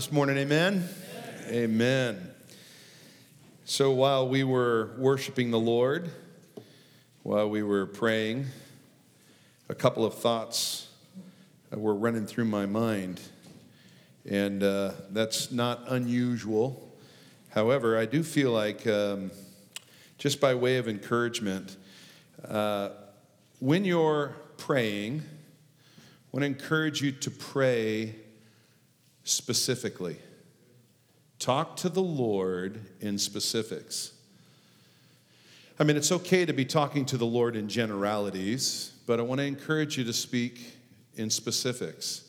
This morning, amen? amen? Amen. So while we were worshiping the Lord, while we were praying, a couple of thoughts were running through my mind. And uh, that's not unusual. However, I do feel like, um, just by way of encouragement, uh, when you're praying, I want to encourage you to pray specifically. Talk to the Lord in specifics. I mean, it's okay to be talking to the Lord in generalities, but I want to encourage you to speak in specifics.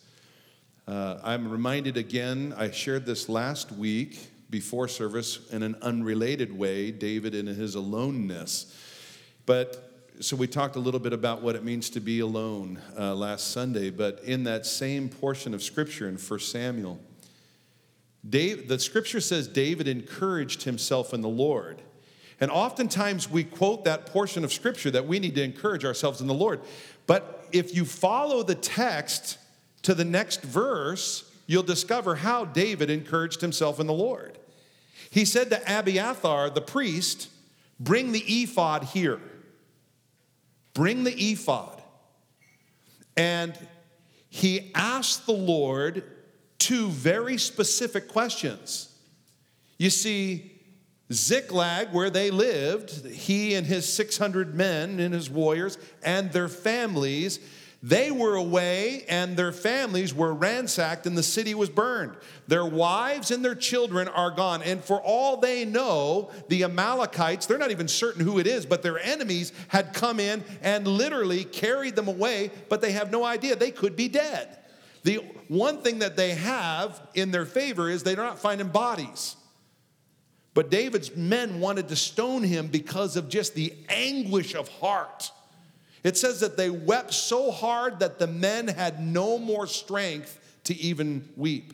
Uh, I'm reminded again, I shared this last week before service in an unrelated way, David in his aloneness. But so we talked a little bit about what it means to be alone uh, last Sunday, but in that same portion of Scripture in 1 Samuel, Dave, the Scripture says David encouraged himself in the Lord. And oftentimes we quote that portion of Scripture that we need to encourage ourselves in the Lord. But if you follow the text to the next verse, you'll discover how David encouraged himself in the Lord. He said to Abiathar, the priest, Bring the ephod here. Bring the ephod. And he asked the Lord two very specific questions. You see, Ziklag, where they lived, he and his 600 men and his warriors and their families they were away, and their families were ransacked, and the city was burned. Their wives and their children are gone. And for all they know, the Amalekites, they're not even certain who it is, but their enemies had come in and literally carried them away, but they have no idea. They could be dead. The one thing that they have in their favor is they're not finding bodies. But David's men wanted to stone him because of just the anguish of heart it says that they wept so hard that the men had no more strength to even weep.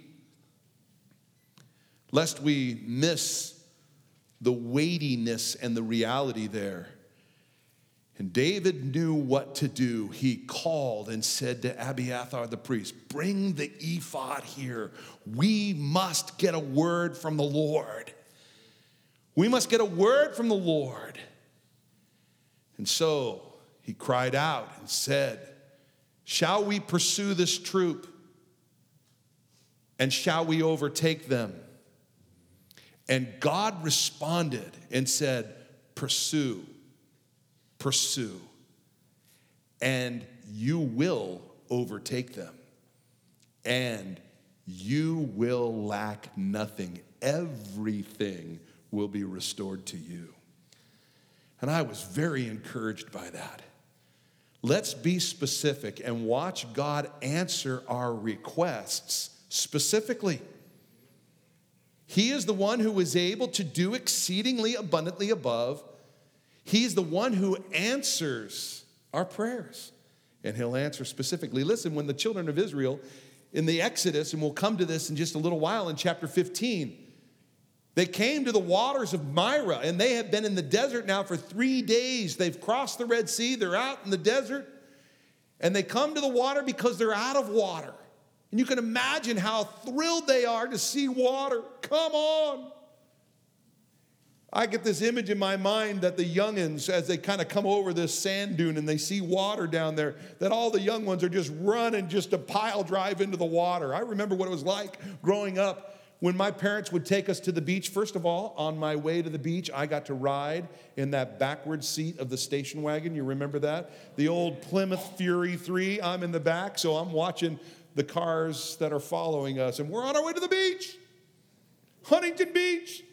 Lest we miss the weightiness and the reality there. And David knew what to do. He called and said to Abiathar the priest, Bring the ephod here. We must get a word from the Lord. We must get a word from the Lord. And so he cried out and said, Shall we pursue this troop? And shall we overtake them? And God responded and said, Pursue, pursue, and you will overtake them, and you will lack nothing. Everything will be restored to you. And I was very encouraged by that. Let's be specific and watch God answer our requests specifically. He is the one who is able to do exceedingly abundantly above. He's the one who answers our prayers. And he'll answer specifically. Listen, when the children of Israel in the Exodus, and we'll come to this in just a little while in chapter 15, they came to the waters of Marah, and they have been in the desert now for three days. They've crossed the Red Sea, they're out in the desert, and they come to the water because they're out of water. And you can imagine how thrilled they are to see water. Come on. I get this image in my mind that the youngins, as they kind of come over this sand dune and they see water down there, that all the young ones are just running just to pile drive into the water. I remember what it was like growing up when my parents would take us to the beach, first of all, on my way to the beach, I got to ride in that backward seat of the station wagon. You remember that? The old Plymouth Fury 3. I'm in the back, so I'm watching the cars that are following us, and we're on our way to the beach, Huntington Beach.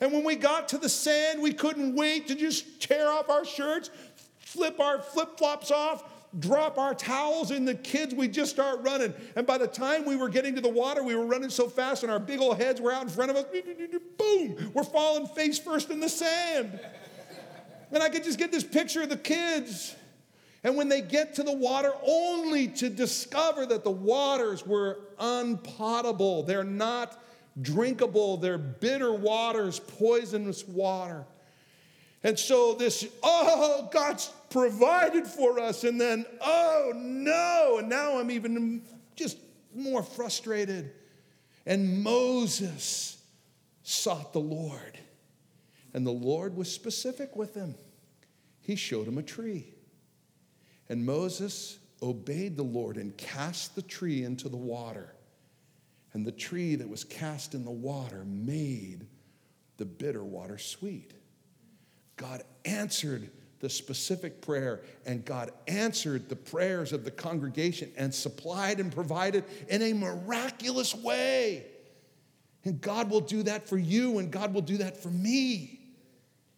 And when we got to the sand, we couldn't wait to just tear off our shirts, flip our flip flops off, drop our towels in the kids, we just start running. And by the time we were getting to the water, we were running so fast and our big old heads were out in front of us. Boom, we're falling face first in the sand. And I could just get this picture of the kids. And when they get to the water, only to discover that the waters were unpotable, they're not drinkable, they're bitter waters, poisonous water. And so this, oh, God's provided for us. And then, oh no. And now I'm even just more frustrated. And Moses sought the Lord. And the Lord was specific with him. He showed him a tree. And Moses obeyed the Lord and cast the tree into the water. And the tree that was cast in the water made the bitter water sweet. God answered the specific prayer, and God answered the prayers of the congregation and supplied and provided in a miraculous way. And God will do that for you, and God will do that for me.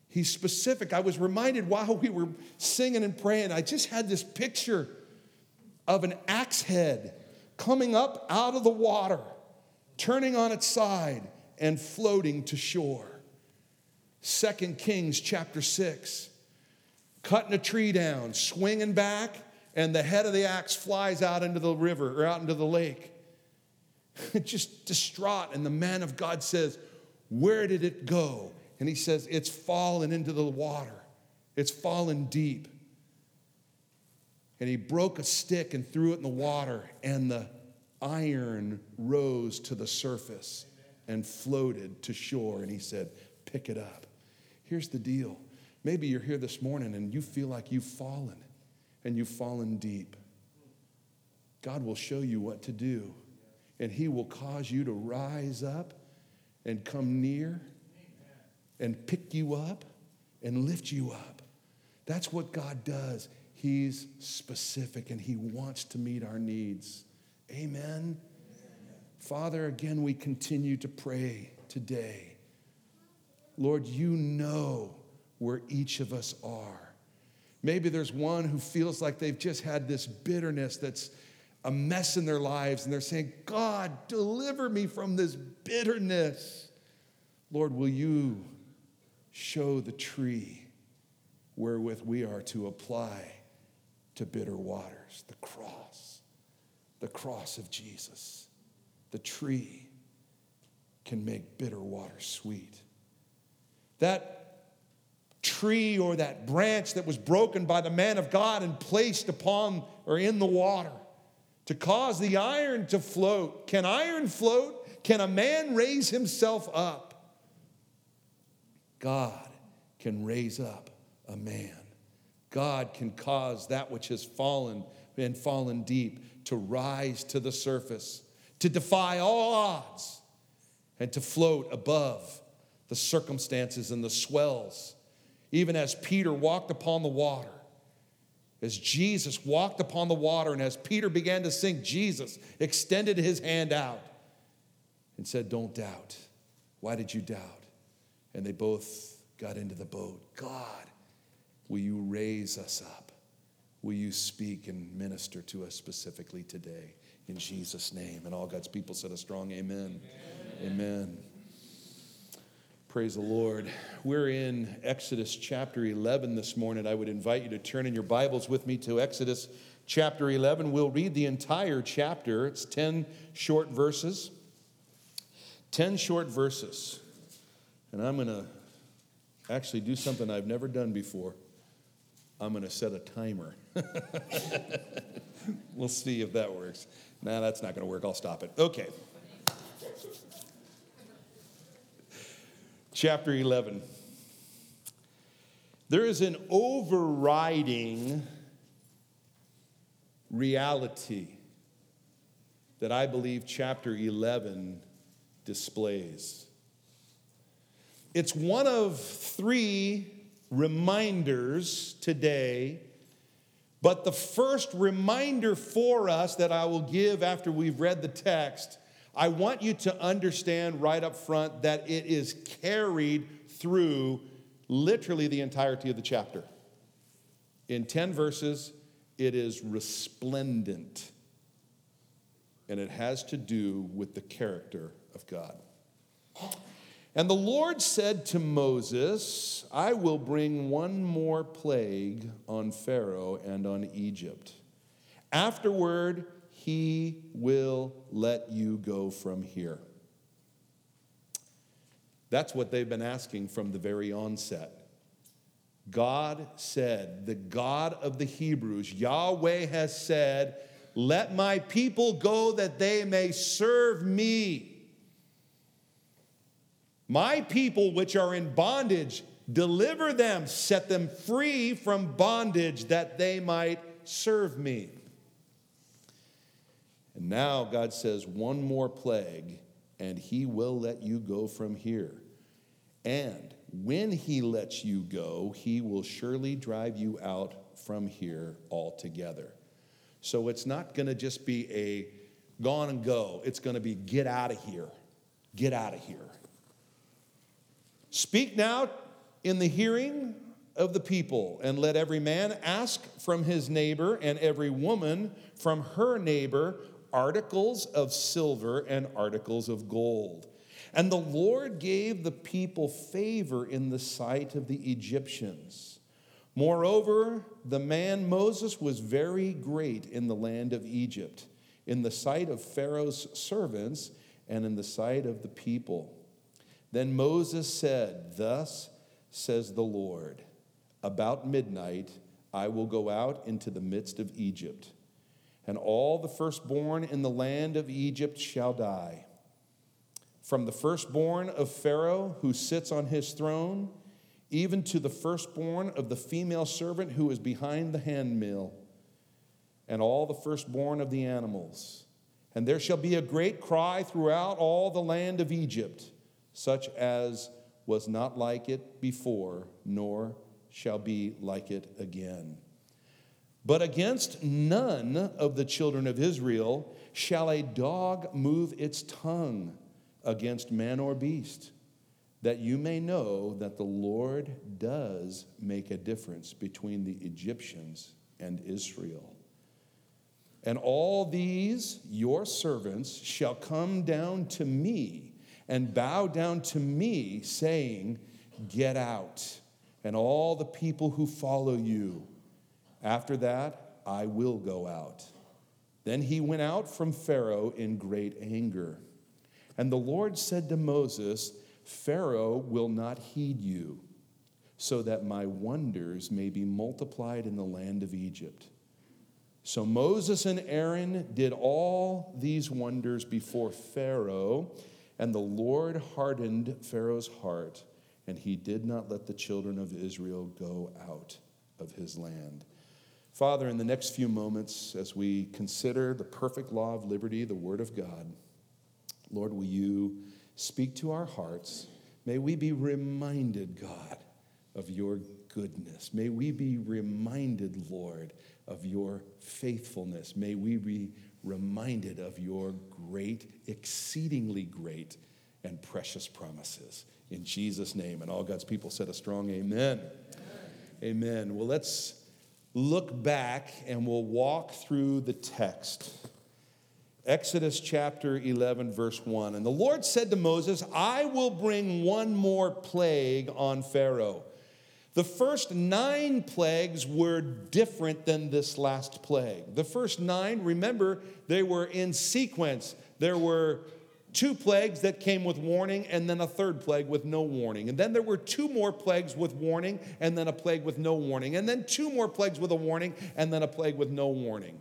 He's specific. I was reminded while we were singing and praying, I just had this picture of an axe head coming up out of the water, turning on its side, and floating to shore. Second Kings chapter 6 cutting a tree down, swinging back, and the head of the axe flies out into the river or out into the lake. Just distraught. And the man of God says, Where did it go? And he says, It's fallen into the water, it's fallen deep. And he broke a stick and threw it in the water, and the iron rose to the surface and floated to shore. And he said, Pick it up. Here's the deal Maybe you're here this morning and you feel like you've fallen and you've fallen deep. God will show you what to do, and He will cause you to rise up and come near and pick you up and lift you up. That's what God does. He's specific and He wants to meet our needs. Amen. Father, again, we continue to pray today. Lord, you know where each of us are. Maybe there's one who feels like they've just had this bitterness that's a mess in their lives, and they're saying, God, deliver me from this bitterness. Lord, will you show the tree wherewith we are to apply to bitter waters? The cross, the cross of Jesus. The tree can make bitter water sweet. That tree or that branch that was broken by the man of God and placed upon or in the water to cause the iron to float. Can iron float? Can a man raise himself up? God can raise up a man. God can cause that which has fallen and fallen deep to rise to the surface, to defy all odds, and to float above the circumstances and the swells even as Peter walked upon the water. As Jesus walked upon the water, and as Peter began to sink, Jesus extended his hand out and said, Don't doubt. Why did you doubt? And they both got into the boat. God, will you raise us up? Will you speak and minister to us specifically today? In Jesus' name. And all God's people said a strong amen. Amen. amen. Praise the Lord. We're in Exodus chapter 11 this morning. I would invite you to turn in your Bibles with me to Exodus chapter 11. We'll read the entire chapter, it's 10 short verses. 10 short verses. And I'm going to actually do something I've never done before. I'm going to set a timer. we'll see if that works. Nah, that's not going to work. I'll stop it. Okay. Chapter 11. There is an overriding reality that I believe chapter 11 displays. It's one of three reminders today, but the first reminder for us that I will give after we've read the text I want you to understand right up front that it is carried through literally the entirety of the chapter. In 10 verses, it is resplendent, and it has to do with the character of God. And the Lord said to Moses, I will bring one more plague on Pharaoh and on Egypt. Afterward, he will let you go from here. That's what they've been asking from the very onset. God said, the God of the Hebrews, Yahweh has said, Let my people go that they may serve me. My people which are in bondage, deliver them, set them free from bondage that they might serve me. And now God says, one more plague, and he will let you go from here. And when he lets you go, he will surely drive you out from here altogether. So it's not going to just be a gone and go, it's going to be get out of here. Get out of here. Speak now in the hearing of the people, and let every man ask from his neighbor and every woman from her neighbor articles of silver and articles of gold. And the Lord gave the people favor in the sight of the Egyptians. Moreover, the man Moses was very great in the land of Egypt, in the sight of Pharaoh's servants and in the sight of the people. Then Moses said, Thus says the Lord, about midnight I will go out into the midst of Egypt and all the firstborn in the land of Egypt shall die. From the firstborn of Pharaoh who sits on his throne, even to the firstborn of the female servant who is behind the handmill, and all the firstborn of the animals. And there shall be a great cry throughout all the land of Egypt, such as was not like it before, nor shall be like it again. But against none of the children of Israel shall a dog move its tongue against man or beast, that you may know that the Lord does make a difference between the Egyptians and Israel. And all these, your servants, shall come down to me and bow down to me, saying, Get out. And all the people who follow you after that, I will go out. Then he went out from Pharaoh in great anger. And the Lord said to Moses, Pharaoh will not heed you, so that my wonders may be multiplied in the land of Egypt. So Moses and Aaron did all these wonders before Pharaoh, and the Lord hardened Pharaoh's heart, and he did not let the children of Israel go out of his land. Father, in the next few moments, as we consider the perfect law of liberty, the Word of God, Lord, will you speak to our hearts? May we be reminded, God, of your goodness. May we be reminded, Lord, of your faithfulness. May we be reminded of your great, exceedingly great, and precious promises. In Jesus' name. And all God's people said a strong amen. Amen. amen. Well, let's look back and we'll walk through the text. Exodus chapter 11, verse 1. And the Lord said to Moses, I will bring one more plague on Pharaoh. The first nine plagues were different than this last plague. The first nine, remember, they were in sequence. There were two plagues that came with warning, and then a third plague with no warning. And then there were two more plagues with warning, and then a plague with no warning. And then two more plagues with a warning, and then a plague with no warning.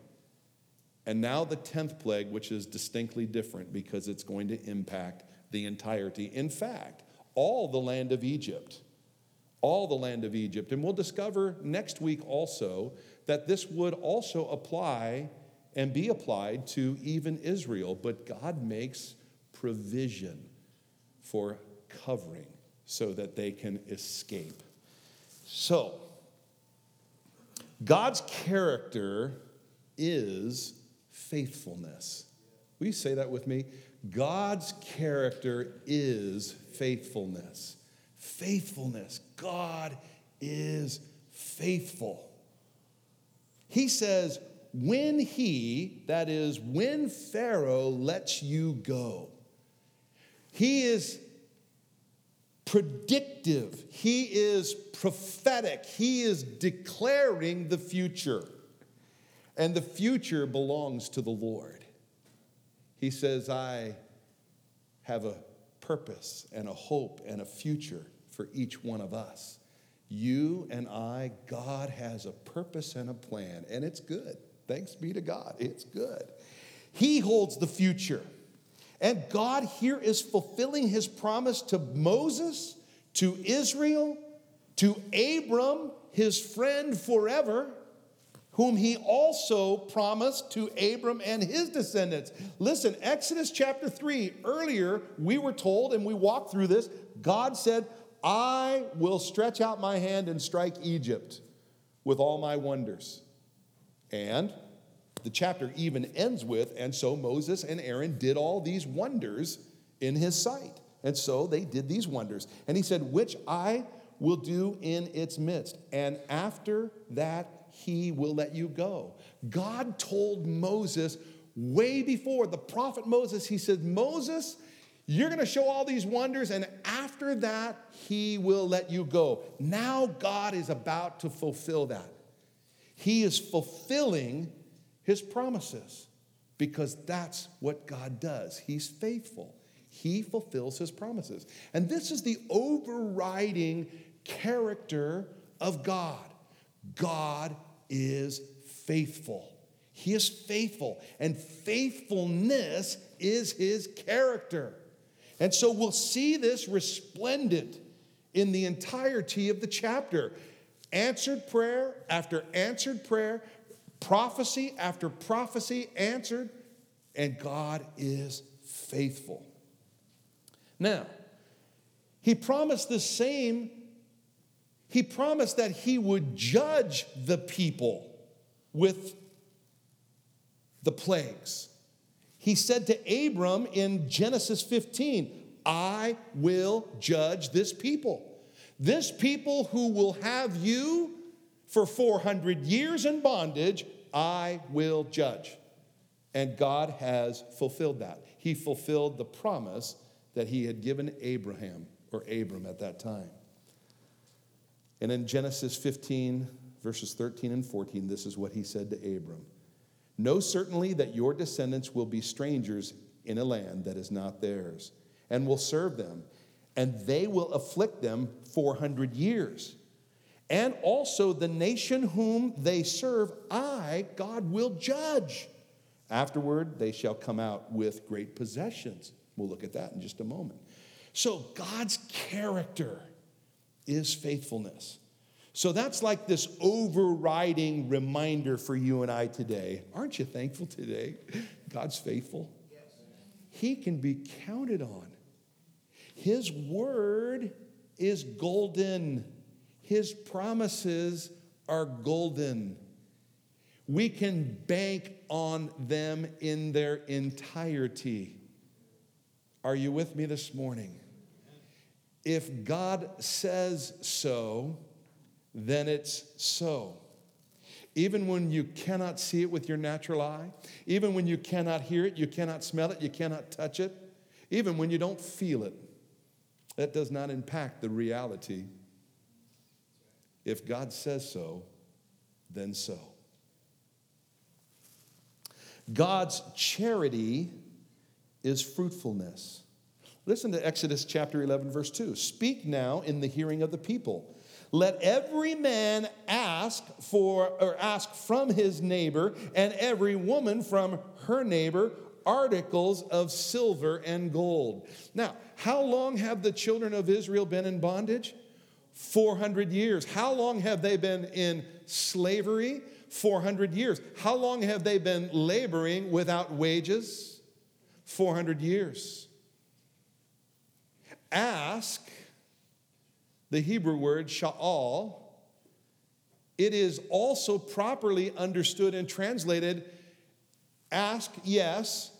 And now the 10th plague, which is distinctly different because it's going to impact the entirety. In fact, all the land of Egypt. All the land of Egypt. And we'll discover next week also that this would also apply and be applied to even Israel. But God makes provision for covering so that they can escape. So, God's character is faithfulness. Will you say that with me? God's character is faithfulness. Faithfulness. God is faithful. He says, when he, that is, when Pharaoh lets you go, he is predictive, he is prophetic, he is declaring the future. And the future belongs to the Lord. He says, I have a purpose and a hope and a future for each one of us. You and I, God has a purpose and a plan, and it's good. Thanks be to God, it's good. He holds the future. And God here is fulfilling his promise to Moses, to Israel, to Abram, his friend forever, whom he also promised to Abram and his descendants. Listen, Exodus chapter 3, earlier we were told, and we walked through this, God said, I will stretch out my hand and strike Egypt with all my wonders. And the chapter even ends with, and so Moses and Aaron did all these wonders in his sight. And so they did these wonders. And he said, Which I will do in its midst. And after that, he will let you go. God told Moses way before the prophet Moses, he said, Moses, you're going to show all these wonders, and after that, he will let you go. Now, God is about to fulfill that. He is fulfilling his promises because that's what God does. He's faithful, he fulfills his promises. And this is the overriding character of God God is faithful. He is faithful, and faithfulness is his character. And so we'll see this resplendent in the entirety of the chapter. Answered prayer after answered prayer, prophecy after prophecy answered, and God is faithful. Now, he promised the same, he promised that he would judge the people with the plagues. He said to Abram in Genesis 15, I will judge this people. This people who will have you for 400 years in bondage, I will judge. And God has fulfilled that. He fulfilled the promise that he had given Abraham or Abram at that time. And in Genesis 15, verses 13 and 14, this is what he said to Abram Know certainly that your descendants will be strangers in a land that is not theirs, and will serve them and they will afflict them 400 years. And also the nation whom they serve, I, God, will judge. Afterward, they shall come out with great possessions. We'll look at that in just a moment. So, God's character is faithfulness. So, that's like this overriding reminder for you and I today. Aren't you thankful today? God's faithful. He can be counted on. His word is golden, His promises are golden. We can bank on them in their entirety. Are you with me this morning? If God says so, then it's so. Even when you cannot see it with your natural eye, even when you cannot hear it, you cannot smell it, you cannot touch it, even when you don't feel it, that does not impact the reality. If God says so, then so. God's charity is fruitfulness. Listen to Exodus chapter 11, verse 2. Speak now in the hearing of the people. Let every man ask for or ask from his neighbor, and every woman from her neighbor articles of silver and gold. Now, how long have the children of Israel been in bondage? 400 years. How long have they been in slavery? 400 years. How long have they been laboring without wages? 400 years. Ask, the Hebrew word sha'al, it is also properly understood and translated ask, yes,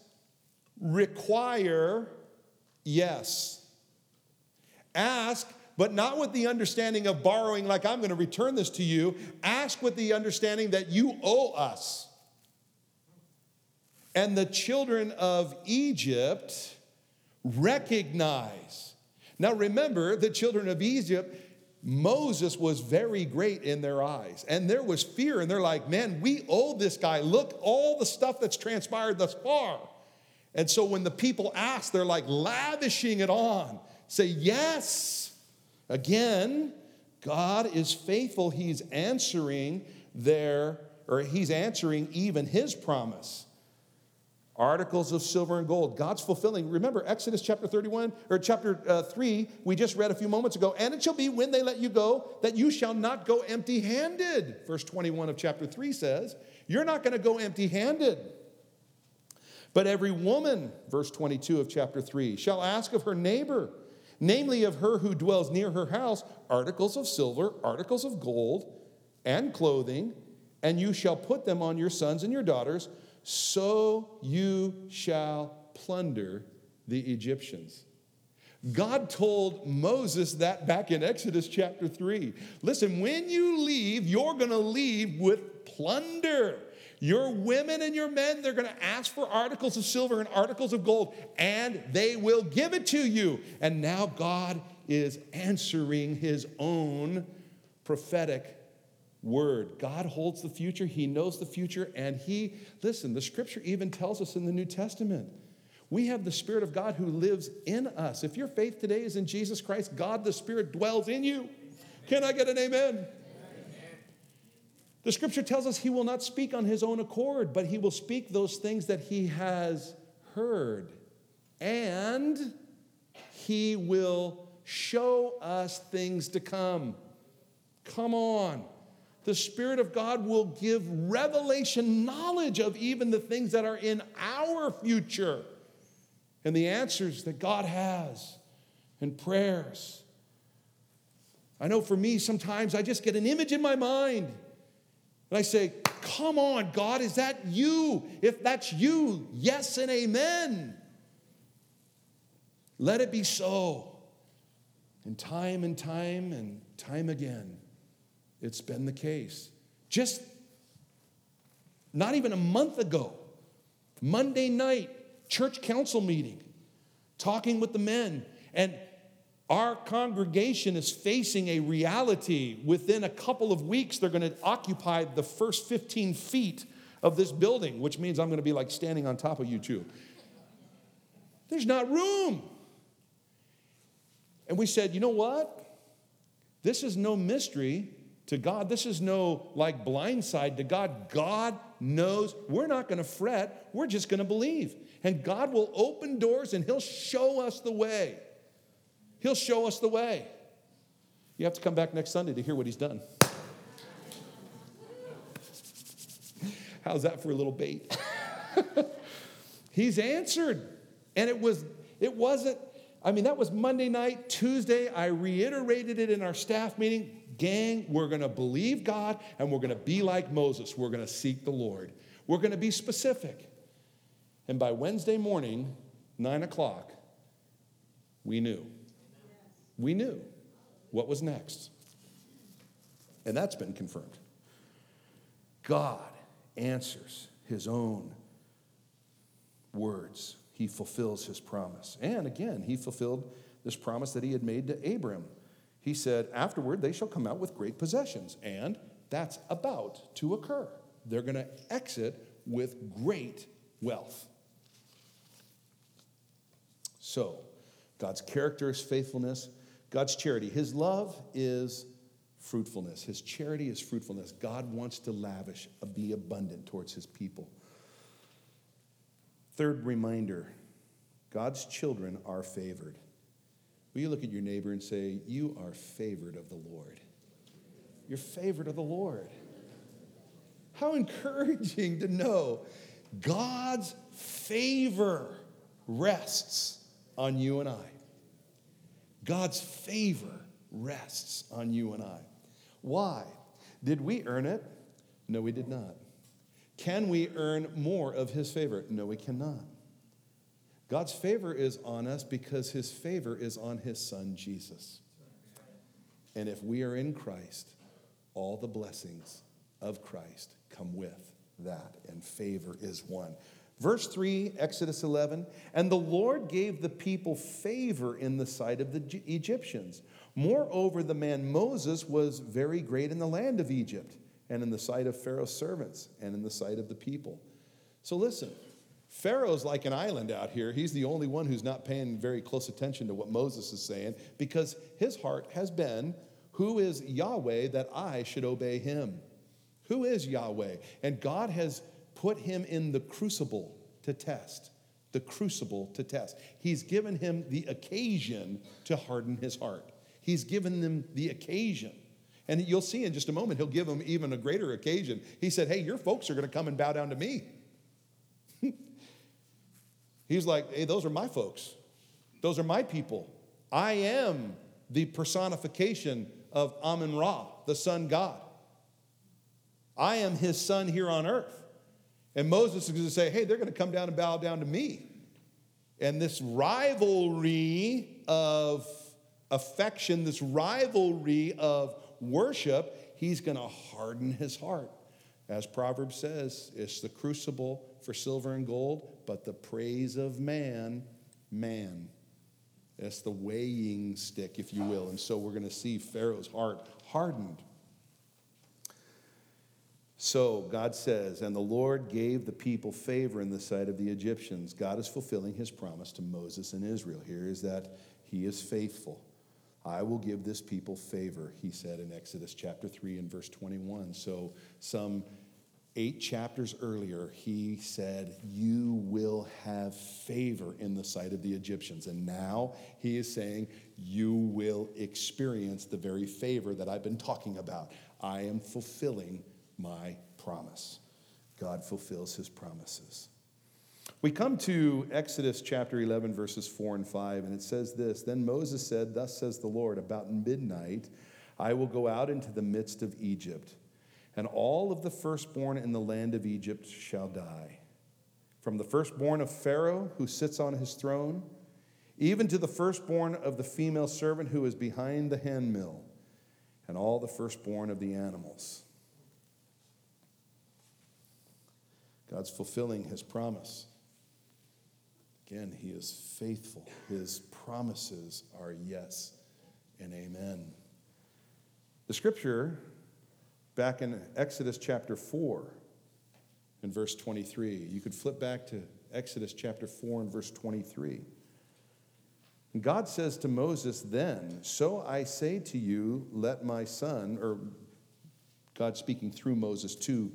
require, yes. Ask, but not with the understanding of borrowing, like I'm going to return this to you. Ask with the understanding that you owe us. And the children of Egypt recognize. Now remember, the children of Egypt, Moses was very great in their eyes. And there was fear, and they're like, man, we owe this guy. Look, all the stuff that's transpired thus far. And so when the people ask, they're like lavishing it on. Say, yes. Again, God is faithful. He's answering their, or he's answering even his promise. articles of silver and gold. God's fulfilling. Remember Exodus chapter 31 or chapter uh, 3, we just read a few moments ago. And it shall be when they let you go that you shall not go empty handed. Verse 21 of chapter 3 says, You're not going to go empty handed. But every woman, verse 22 of chapter 3, shall ask of her neighbor, namely of her who dwells near her house, articles of silver, articles of gold, and clothing, and you shall put them on your sons and your daughters so you shall plunder the Egyptians. God told Moses that back in Exodus chapter 3. Listen, when you leave, you're going to leave with plunder. Your women and your men, they're going to ask for articles of silver and articles of gold, and they will give it to you. And now God is answering his own prophetic word. God holds the future, He knows the future, and He, listen, the scripture even tells us in the New Testament. We have the Spirit of God who lives in us. If your faith today is in Jesus Christ, God the Spirit dwells in you. Can I get an amen? The scripture tells us he will not speak on his own accord, but he will speak those things that he has heard. And he will show us things to come. Come on the Spirit of God will give revelation knowledge of even the things that are in our future and the answers that God has and prayers. I know for me, sometimes I just get an image in my mind and I say, Come on, God, is that you? If that's you, yes and amen. Let it be so. And time and time and time again. It's been the case. Just not even a month ago, Monday night, church council meeting, talking with the men, and our congregation is facing a reality. Within a couple of weeks, they're going to occupy the first 15 feet of this building, which means I'm going to be like standing on top of you two. There's not room. And we said, you know what? This is no mystery to God. This is no like blindside to God. God knows. We're not going to fret. We're just going to believe. And God will open doors and He'll show us the way. He'll show us the way. You have to come back next Sunday to hear what He's done. How's that for a little bait? he's answered. And it was it wasn't I mean that was Monday night, Tuesday I reiterated it in our staff meeting. Gang, we're going to believe God and we're going to be like Moses. We're going to seek the Lord. We're going to be specific. And by Wednesday morning, nine o'clock, we knew. We knew what was next. And that's been confirmed. God answers his own words, he fulfills his promise. And again, he fulfilled this promise that he had made to Abram he said, Afterward, they shall come out with great possessions. And that's about to occur. They're going to exit with great wealth. So, God's character is faithfulness, God's charity. His love is fruitfulness, His charity is fruitfulness. God wants to lavish, uh, be abundant towards His people. Third reminder God's children are favored. Will you look at your neighbor and say, You are favored of the Lord? You're favored of the Lord. How encouraging to know God's favor rests on you and I. God's favor rests on you and I. Why? Did we earn it? No, we did not. Can we earn more of His favor? No, we cannot. God's favor is on us because his favor is on his son, Jesus. And if we are in Christ, all the blessings of Christ come with that, and favor is one. Verse 3, Exodus 11, and the Lord gave the people favor in the sight of the Egyptians. Moreover, the man Moses was very great in the land of Egypt, and in the sight of Pharaoh's servants, and in the sight of the people. So listen, Pharaoh's like an island out here. He's the only one who's not paying very close attention to what Moses is saying because his heart has been, Who is Yahweh that I should obey him? Who is Yahweh? And God has put him in the crucible to test, the crucible to test. He's given him the occasion to harden his heart. He's given them the occasion. And you'll see in just a moment, he'll give them even a greater occasion. He said, Hey, your folks are going to come and bow down to me. He's like, Hey, those are my folks. Those are my people. I am the personification of Amun Ra, the sun god. I am his son here on earth. And Moses is going to say, Hey, they're going to come down and bow down to me. And this rivalry of affection, this rivalry of worship, he's going to harden his heart. As Proverbs says, it's the crucible for silver and gold, but the praise of man, man. It's the weighing stick, if you will. And so we're going to see Pharaoh's heart hardened. So God says, and the Lord gave the people favor in the sight of the Egyptians. God is fulfilling his promise to Moses and Israel. Here is that he is faithful. I will give this people favor, he said in Exodus chapter 3 and verse 21. So, some eight chapters earlier, he said, You will have favor in the sight of the Egyptians. And now he is saying, You will experience the very favor that I've been talking about. I am fulfilling my promise. God fulfills his promises. We come to Exodus chapter 11, verses 4 and 5, and it says this Then Moses said, Thus says the Lord, about midnight I will go out into the midst of Egypt, and all of the firstborn in the land of Egypt shall die. From the firstborn of Pharaoh, who sits on his throne, even to the firstborn of the female servant who is behind the handmill, and all the firstborn of the animals. God's fulfilling his promise. Again, he is faithful. His promises are yes and amen. The scripture back in Exodus chapter 4 in verse 23, you could flip back to Exodus chapter 4 and verse 23. And God says to Moses, Then, so I say to you, let my son, or God speaking through Moses to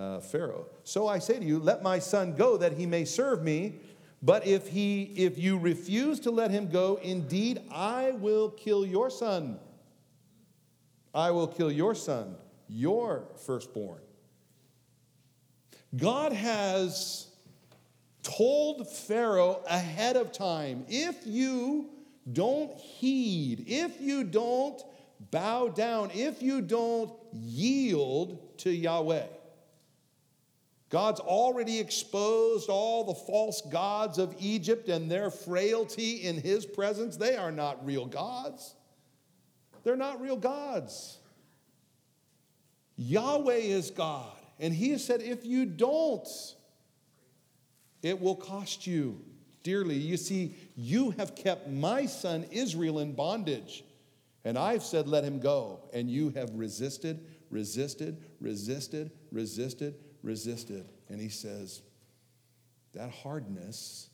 uh, Pharaoh. So I say to you, let my son go that he may serve me. But if he if you refuse to let him go, indeed I will kill your son. I will kill your son, your firstborn. God has told Pharaoh ahead of time if you don't heed, if you don't bow down, if you don't yield to Yahweh, God's already exposed all the false gods of Egypt and their frailty in his presence. They are not real gods. They're not real gods. Yahweh is God. And he has said, if you don't, it will cost you dearly. You see, you have kept my son Israel in bondage. And I've said, let him go. And you have resisted, resisted, resisted, resisted, resisted. And he says, that hardness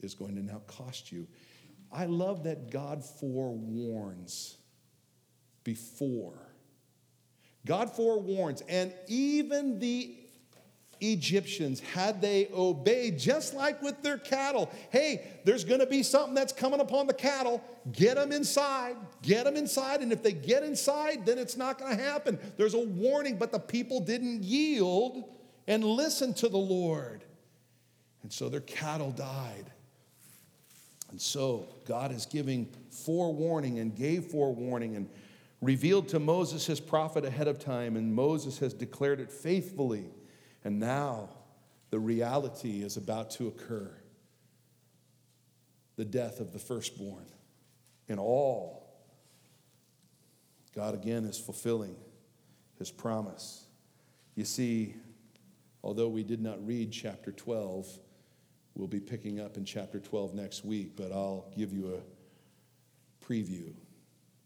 is going to now cost you. I love that God forewarns before. God forewarns, and even the Egyptians, had they obeyed, just like with their cattle, hey, there's going to be something that's coming upon the cattle. Get them inside. Get them inside. And if they get inside, then it's not going to happen. There's a warning, but the people didn't yield and listen to the Lord. And so their cattle died. And so God is giving forewarning and gave forewarning and revealed to Moses his prophet ahead of time, and Moses has declared it faithfully. And now the reality is about to occur the death of the firstborn. In all, God again is fulfilling his promise. You see, although we did not read chapter 12, we'll be picking up in chapter 12 next week, but I'll give you a preview.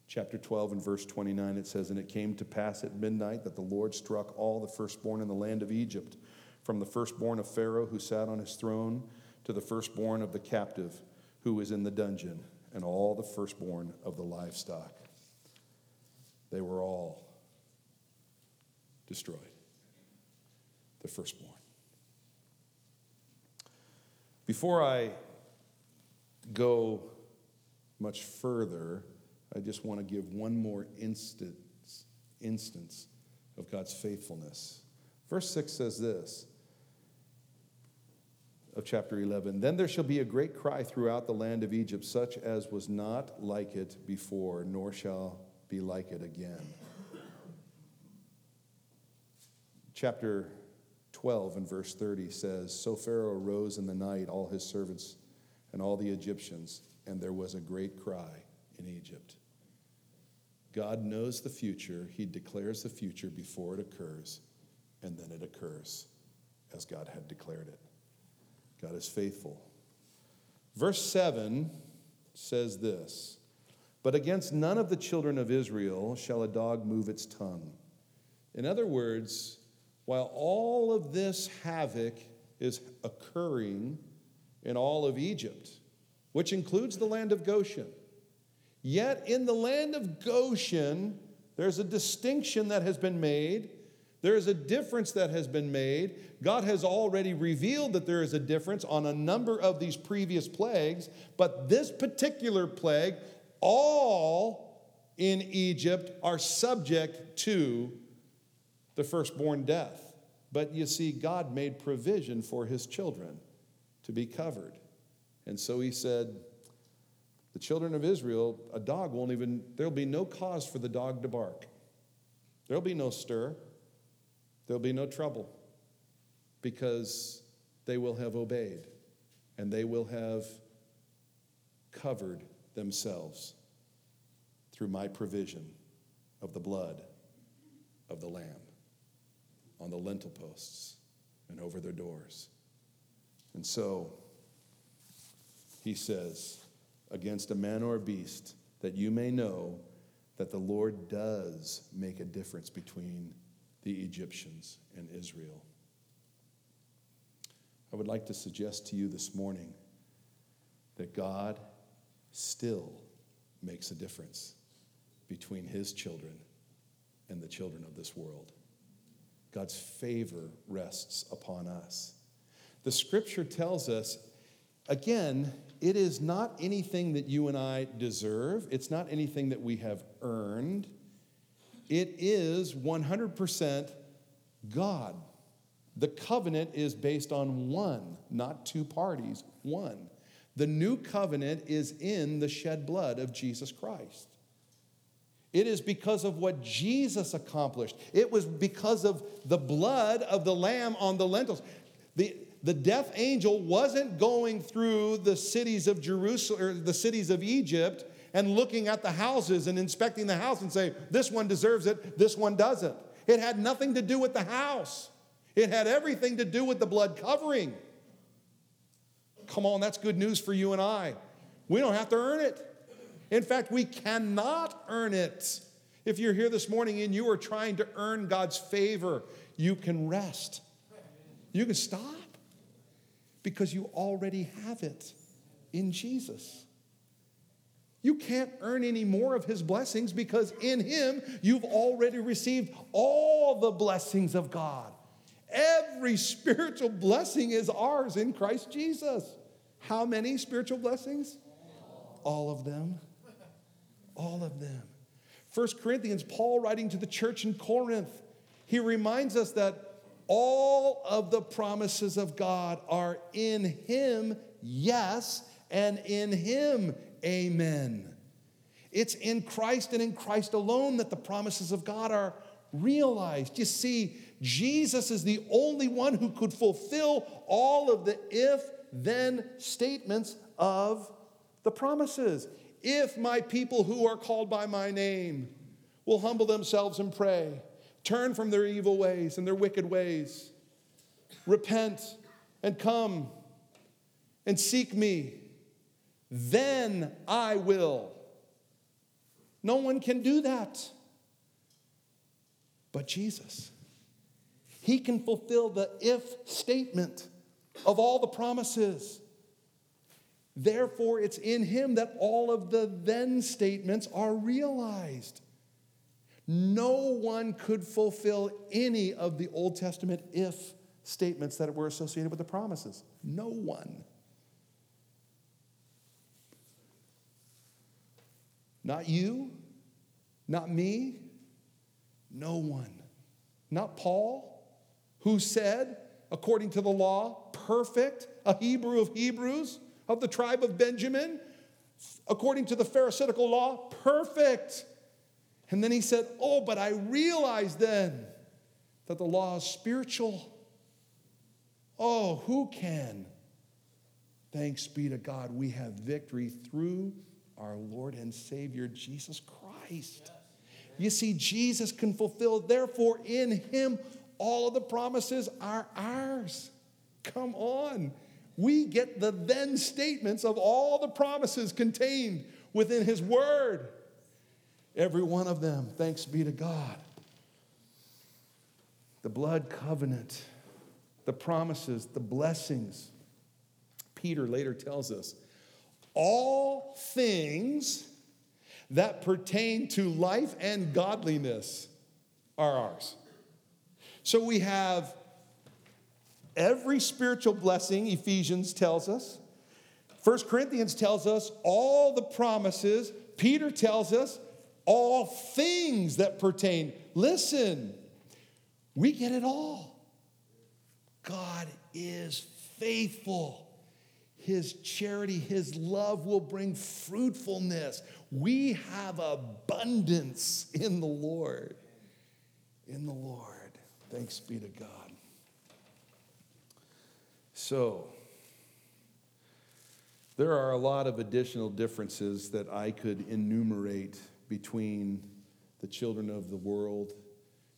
Chapter 12 and verse 29, it says, And it came to pass at midnight that the Lord struck all the firstborn in the land of Egypt, from the firstborn of Pharaoh who sat on his throne to the firstborn of the captive who was in the dungeon, and all the firstborn of the livestock. They were all destroyed, the firstborn. Before I go much further, I just want to give one more instance, instance of God's faithfulness. Verse 6 says this of chapter 11 Then there shall be a great cry throughout the land of Egypt, such as was not like it before, nor shall be like it again. Chapter 12 and verse 30 says So Pharaoh arose in the night, all his servants and all the Egyptians, and there was a great cry in Egypt. God knows the future, He declares the future before it occurs, and then it occurs as God had declared it. God is faithful. Verse 7 says this But against none of the children of Israel shall a dog move its tongue. In other words, while all of this havoc is occurring in all of Egypt, which includes the land of Goshen, yet in the land of Goshen, there's a distinction that has been made. There is a difference that has been made. God has already revealed that there is a difference on a number of these previous plagues, but this particular plague, all in Egypt are subject to the firstborn death. But you see, God made provision for his children to be covered. And so he said, The children of Israel, a dog won't even, there'll be no cause for the dog to bark. There'll be no stir. There'll be no trouble because they will have obeyed and they will have covered themselves through my provision of the blood of the Lamb on the lintel posts and over their doors. And so he says, against a man or a beast, that you may know that the Lord does make a difference between the Egyptians and Israel. I would like to suggest to you this morning that God still makes a difference between his children and the children of this world. God's favor rests upon us. The scripture tells us, again, it is not anything that you and I deserve, it's not anything that we have earned. It is 100% God. The covenant is based on one, not two parties, one. The new covenant is in the shed blood of Jesus Christ. It is because of what Jesus accomplished. It was because of the blood of the lamb on the lintels. The, the death angel wasn't going through the cities of Jerusalem or the cities of Egypt and looking at the houses and inspecting the house and say, this one deserves it, this one doesn't. It had nothing to do with the house. It had everything to do with the blood covering. Come on, that's good news for you and I. We don't have to earn it. In fact, we cannot earn it. If you're here this morning and you are trying to earn God's favor, you can rest. You can stop because you already have it in Jesus. You can't earn any more of his blessings because in him you've already received all the blessings of God. Every spiritual blessing is ours in Christ Jesus. How many spiritual blessings? All of them. All of them. First Corinthians, Paul writing to the church in Corinth, he reminds us that all of the promises of God are in him, yes, and in him, amen. It's in Christ and in Christ alone that the promises of God are realized. You see, Jesus is the only one who could fulfill all of the if then statements of the promises. If my people who are called by my name will humble themselves and pray, turn from their evil ways and their wicked ways, repent and come and seek me, then I will. No one can do that but Jesus. He can fulfill the if statement of all the promises. Therefore, it's in him that all of the then statements are realized. No one could fulfill any of the Old Testament if statements that were associated with the promises. No one. Not you, not me, no one. Not Paul, who said, according to the law, perfect, a Hebrew of Hebrews, of the tribe of Benjamin, according to the Pharisaical law, perfect. And then he said, Oh, but I realized then that the law is spiritual. Oh, who can? Thanks be to God, we have victory through our Lord and Savior Jesus Christ. You see, Jesus can fulfill, therefore, in him, all of the promises are ours. Come on. We get the then statements of all the promises contained within his word. Every one of them, thanks be to God. The blood covenant, the promises, the blessings. Peter later tells us all things that pertain to life and godliness are ours. So we have every spiritual blessing, Ephesians tells us. First Corinthians tells us all the promises. Peter tells us all things that pertain. Listen, we get it all. God is faithful. His charity, His love will bring fruitfulness. We have abundance in the Lord. In the Lord. Thanks be to God. So, there are a lot of additional differences that I could enumerate between the children of the world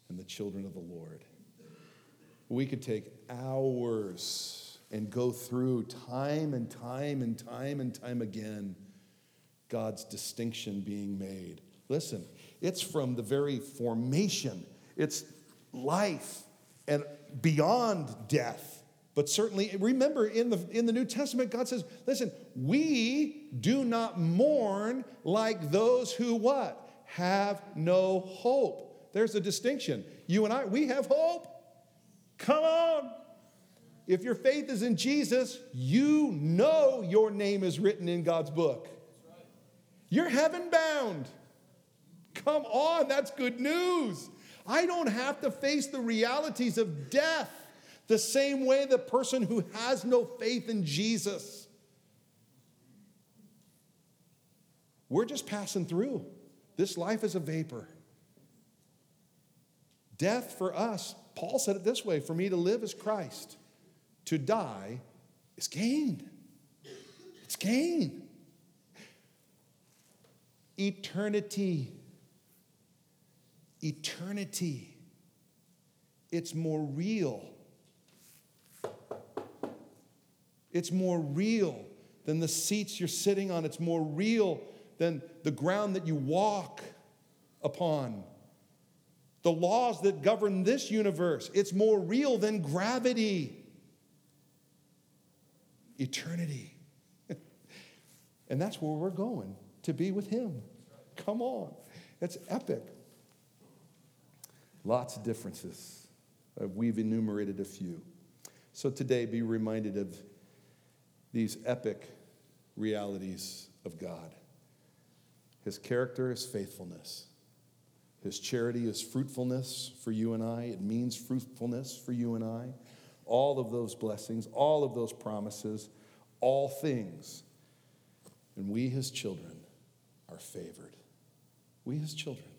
and the children of the Lord. We could take hours and go through time and time and time and time again God's distinction being made. Listen, it's from the very formation, it's life and beyond death. But certainly, remember in the, in the New Testament, God says, listen, we do not mourn like those who what? Have no hope. There's a distinction. You and I, we have hope. Come on. If your faith is in Jesus, you know your name is written in God's book. You're heaven bound. Come on, that's good news. I don't have to face the realities of death the same way the person who has no faith in Jesus. We're just passing through. This life is a vapor. Death for us, Paul said it this way for me to live is Christ, to die is gain. It's gain eternity. Eternity. It's more real. It's more real than the seats you're sitting on. It's more real than the ground that you walk upon. The laws that govern this universe. It's more real than gravity. Eternity. and that's where we're going to be with Him. Come on. It's epic. Lots of differences. Uh, we've enumerated a few. So today, be reminded of these epic realities of God. His character is faithfulness. His charity is fruitfulness for you and I. It means fruitfulness for you and I. All of those blessings, all of those promises, all things. And we, his children, are favored. We, His children,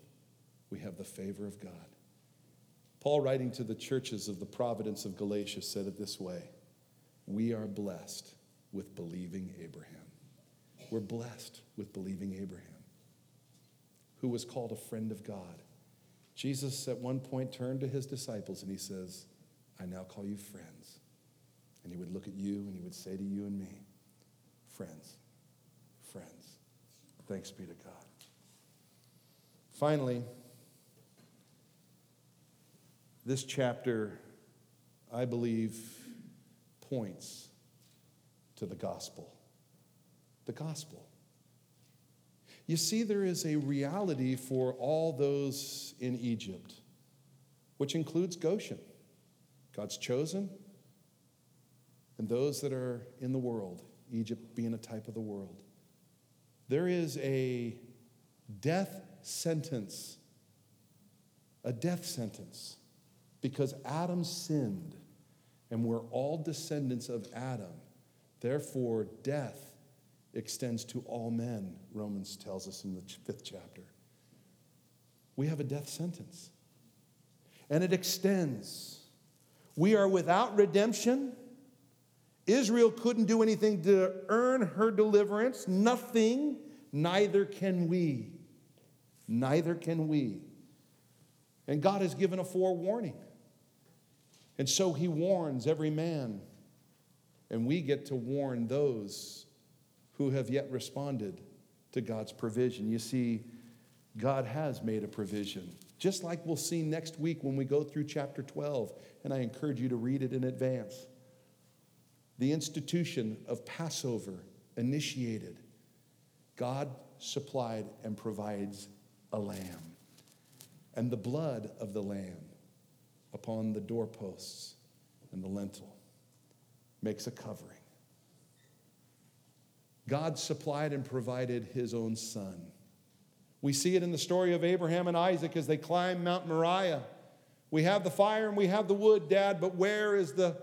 we have the favor of God. Paul, writing to the churches of the providence of Galatia, said it this way We are blessed with believing Abraham. We're blessed with believing Abraham, who was called a friend of God. Jesus, at one point, turned to his disciples and he says, I now call you friends. And he would look at you and he would say to you and me, Friends, friends. Thanks be to God. Finally, this chapter, I believe, points to the gospel. The gospel. You see, there is a reality for all those in Egypt, which includes Goshen, God's chosen, and those that are in the world, Egypt being a type of the world. There is a death sentence. A death sentence. Because Adam sinned, and we're all descendants of Adam. Therefore, death extends to all men, Romans tells us in the fifth chapter. We have a death sentence, and it extends. We are without redemption. Israel couldn't do anything to earn her deliverance, nothing, neither can we. Neither can we. And God has given a forewarning. And so he warns every man. And we get to warn those who have yet responded to God's provision. You see, God has made a provision, just like we'll see next week when we go through chapter 12. And I encourage you to read it in advance. The institution of Passover initiated. God supplied and provides a lamb, and the blood of the lamb upon the doorposts and the lintel makes a covering. God supplied and provided his own son. We see it in the story of Abraham and Isaac as they climb Mount Moriah. We have the fire and we have the wood, Dad, but where is the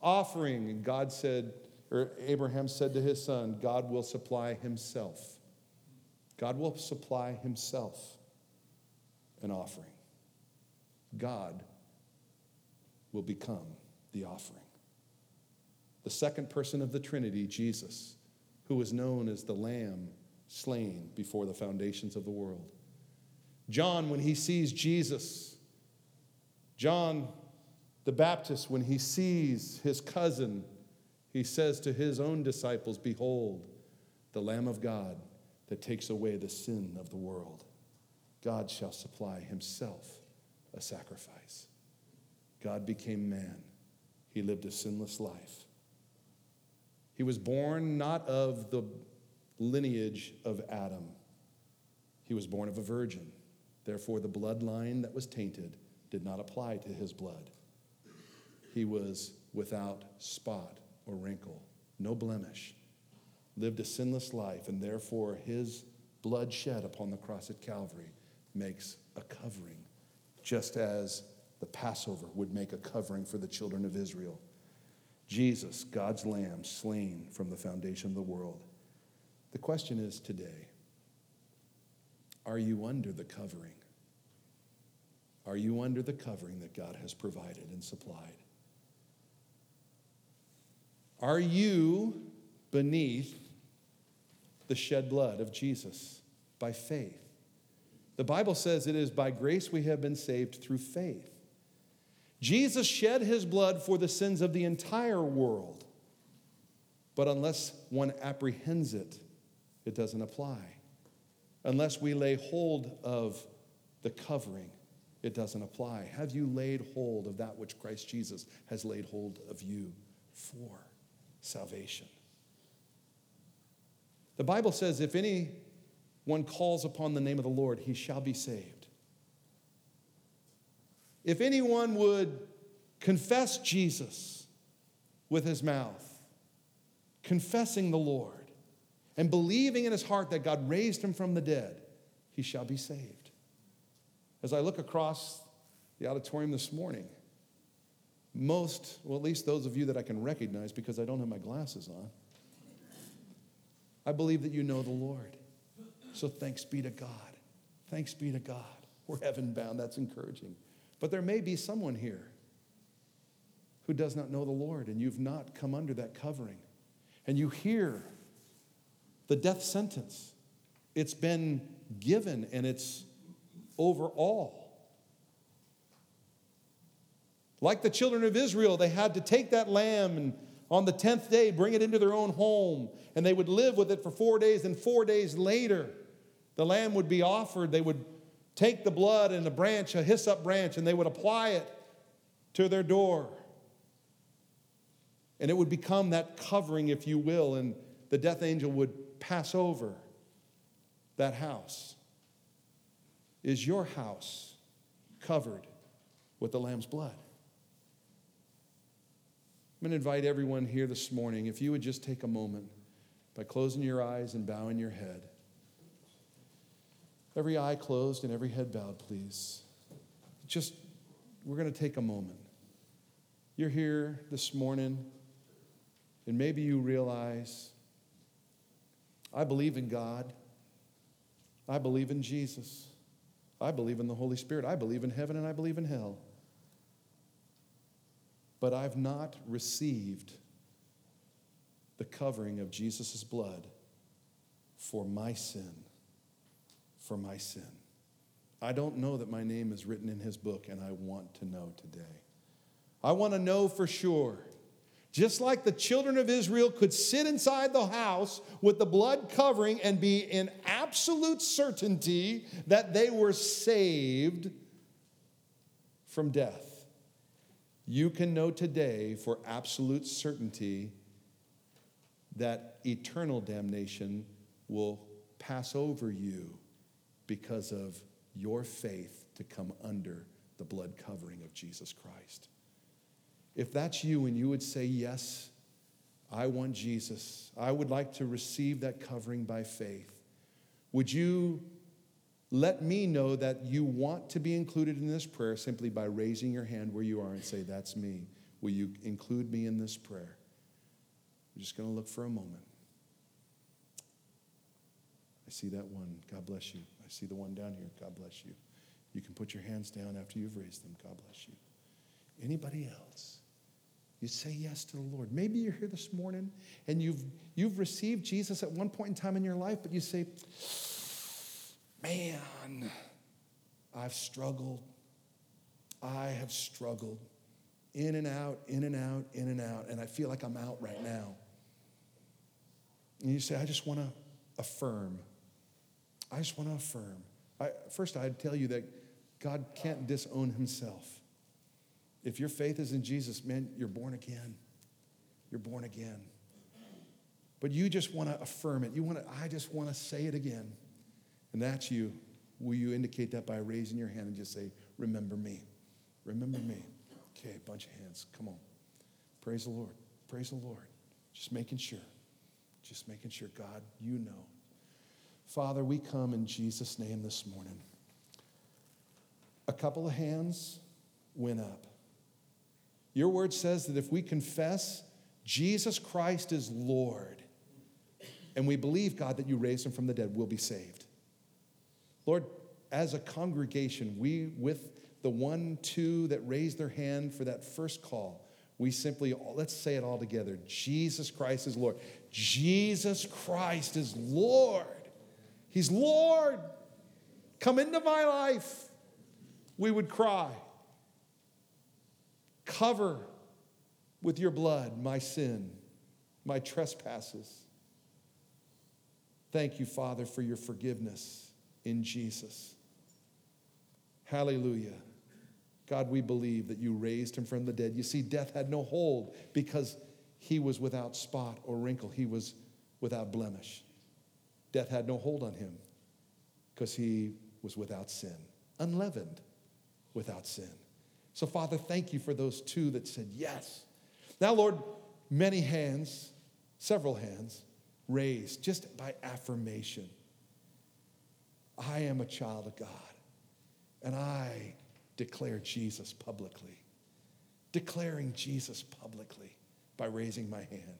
offering? And God said, or Abraham said to his son, God will supply himself. God will supply himself an offering. God will become the offering. The second person of the Trinity, Jesus, who is known as the Lamb slain before the foundations of the world. John, when he sees Jesus, John the Baptist, when he sees his cousin, he says to his own disciples, Behold, the Lamb of God that takes away the sin of the world. God shall supply himself a sacrifice. God became man. He lived a sinless life. He was born not of the lineage of Adam, he was born of a virgin. Therefore, the bloodline that was tainted did not apply to his blood. He was without spot or wrinkle, no blemish, lived a sinless life, and therefore his blood shed upon the cross at Calvary makes a covering, just as the Passover would make a covering for the children of Israel. Jesus, God's Lamb, slain from the foundation of the world. The question is today are you under the covering? Are you under the covering that God has provided and supplied? Are you beneath the shed blood of Jesus by faith? The Bible says it is by grace we have been saved through faith. Jesus shed his blood for the sins of the entire world. But unless one apprehends it, it doesn't apply. Unless we lay hold of the covering, it doesn't apply. Have you laid hold of that which Christ Jesus has laid hold of you for salvation? The Bible says if anyone calls upon the name of the Lord, he shall be saved. If anyone would confess Jesus with his mouth, confessing the Lord, and believing in his heart that God raised him from the dead, he shall be saved. As I look across the auditorium this morning, most, well, at least those of you that I can recognize because I don't have my glasses on, I believe that you know the Lord. So thanks be to God. Thanks be to God. We're heaven bound. That's encouraging. But there may be someone here who does not know the Lord, and you've not come under that covering. And you hear the death sentence. It's been given and it's over all. Like the children of Israel, they had to take that lamb and on the 10th day bring it into their own home, and they would live with it for four days, and four days later, the lamb would be offered. They would take the blood and a branch, a hyssop branch, and they would apply it to their door. And it would become that covering, if you will, and the death angel would pass over that house. Is your house covered with the Lamb's blood? I'm going to invite everyone here this morning, if you would just take a moment by closing your eyes and bowing your head. Every eye closed and every head bowed, please. Just, we're going to take a moment. You're here this morning, and maybe you realize I believe in God, I believe in Jesus, I believe in the Holy Spirit, I believe in heaven, and I believe in hell. But I've not received the covering of Jesus' blood for my sin. For my sin. I don't know that my name is written in his book, and I want to know today. I want to know for sure. Just like the children of Israel could sit inside the house with the blood covering and be in absolute certainty that they were saved from death, you can know today for absolute certainty that eternal damnation will pass over you because of your faith to come under the blood covering of Jesus Christ. If that's you and you would say, Yes, I want Jesus, I would like to receive that covering by faith, would you let me know that you want to be included in this prayer simply by raising your hand where you are and say, That's me? Will you include me in this prayer? I'm just going to look for a moment. I see that one. God bless you. I see the one down here. God bless you. You can put your hands down after you've raised them. God bless you. Anybody else? You say yes to the Lord. Maybe you're here this morning and you've, you've received Jesus at one point in time in your life, but you say, Man, I've struggled. I have struggled in and out, in and out, in and out, and I feel like I'm out right now. And you say, I just want to affirm. I just want to affirm. I, first, I'd tell you that God can't disown himself. If your faith is in Jesus, man, you're born again. You're born again. But you just want to affirm it. You want to, I just want to say it again. And that's you. Will you indicate that by raising your hand and just say, Remember me? Remember me. Okay, bunch of hands. Come on. Praise the Lord. Praise the Lord. Just making sure. Just making sure, God, you know. Father, we come in Jesus' name this morning. A couple of hands went up. Your word says that if we confess Jesus Christ is Lord, and we believe, God, that you raised him from the dead, we'll be saved. Lord, as a congregation, we, with the one, two that raised their hand for that first call, we simply, let's say it all together Jesus Christ is Lord. Jesus Christ is Lord. He's Lord. Come into my life. We would cry. Cover with your blood my sin, my trespasses. Thank you, Father, for your forgiveness in Jesus. Hallelujah. God, we believe that you raised him from the dead. You see, death had no hold because he was without spot or wrinkle, he was without blemish. Death had no hold on him because he was without sin, unleavened without sin. So, Father, thank you for those two that said yes. Now, Lord, many hands, several hands raised just by affirmation. I am a child of God, and I declare Jesus publicly, declaring Jesus publicly by raising my hand.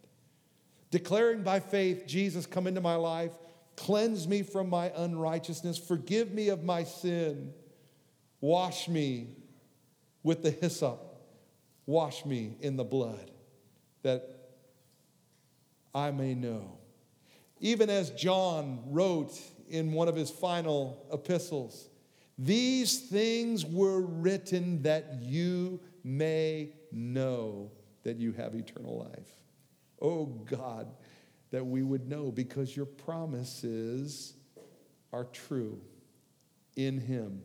Declaring by faith, Jesus, come into my life, cleanse me from my unrighteousness, forgive me of my sin, wash me with the hyssop, wash me in the blood, that I may know. Even as John wrote in one of his final epistles, these things were written that you may know that you have eternal life. Oh God, that we would know because your promises are true in Him.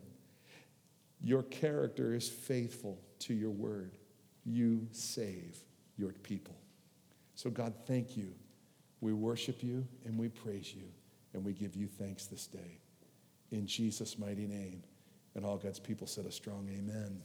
Your character is faithful to your word. You save your people. So, God, thank you. We worship you and we praise you and we give you thanks this day in Jesus' mighty name. And all God's people said a strong amen.